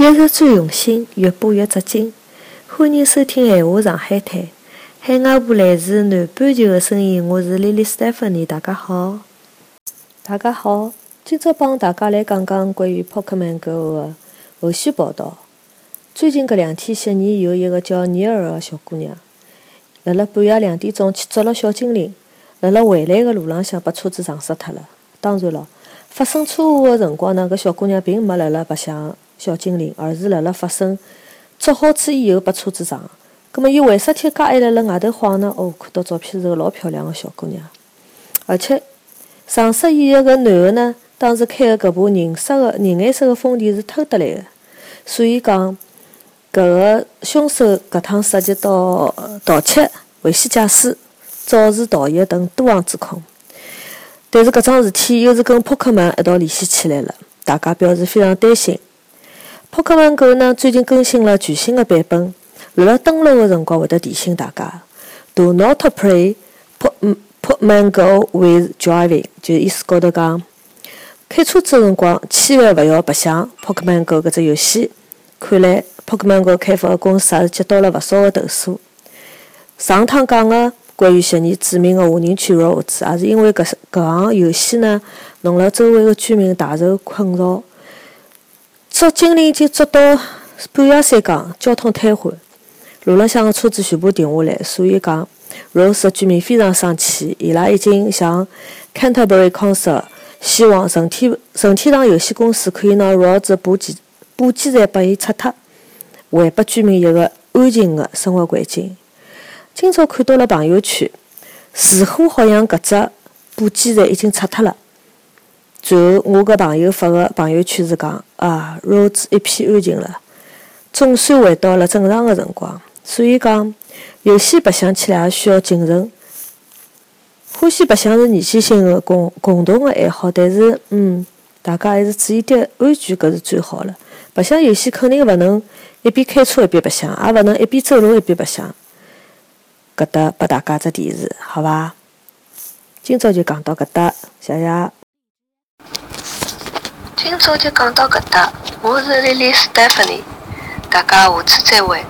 一日最用心，越播越扎劲。欢迎收听《闲话上海滩》，海外部来自南半球的声音，我是 Lily Stephanie，大家好。大家好，今朝帮大家来讲讲关于 Pokemon Go 的后续报道。最近搿两天，悉尼有一个叫尼尔的小姑娘，辣辣半夜两点钟去捉了小精灵，辣辣回来的路浪向被车子撞死脱了。当然了，发生车祸的辰光呢，搿小姑娘并没辣辣白相。小精灵，而是辣辣发生捉好处以后拨车子撞。葛末伊为啥体介还辣辣外头晃呢？哦，看到照片是个老漂亮个小姑娘，而且撞死伊个搿男个呢，当时开个搿部银色个银颜色个丰田是偷得来个，所以讲搿个凶手搿趟涉及到盗窃、危险驾驶、肇事逃逸等多项指控。但是搿桩事体又是跟扑克曼一道联系起来了，大家表示非常担心。Pokemon Go 呢，最近更新了全新的版本。辣辣登录的辰光会得提醒大家，Do not play Pokemon Go with driving，就意思高头讲，开车子的辰光千万勿要白相 Pokemon Go 搿只游戏。看来 Pokemon Go 开发的公司也是接到了勿少的投诉。上趟讲的关于悉尼著名的华人区 Roads，也是因为搿搿项游戏呢，弄了周围的居民大受困扰。捉精灵已经捉到半夜三更，交通瘫痪，路浪向的车子全部停下来，所以讲，Rose 的居民非常生气，伊拉已经向 Canterbury Council 希望任天任天堂游戏公司可以拿 Rose 补给补给站拨伊拆脱，还拨居民一个安静的生活环境。今朝看到了朋友圈，似乎好像搿只补给站已经拆脱了。最后，我个朋友发个朋友圈是讲啊，肉子一片安静了，总算回到了正常的辰光。所以讲，游戏白相起来也需要谨慎。欢喜白相是年轻性的共共同的爱好，但是，嗯，大家还是注意点安全，搿是最好了。白相游戏肯定勿能一边开车一边白相，也勿能一边走路一边白相。搿搭拨大家只提示，好伐？今朝就讲到搿搭，谢谢。今朝就讲到搿搭，我是 Lily Stephanie，大家下次再会。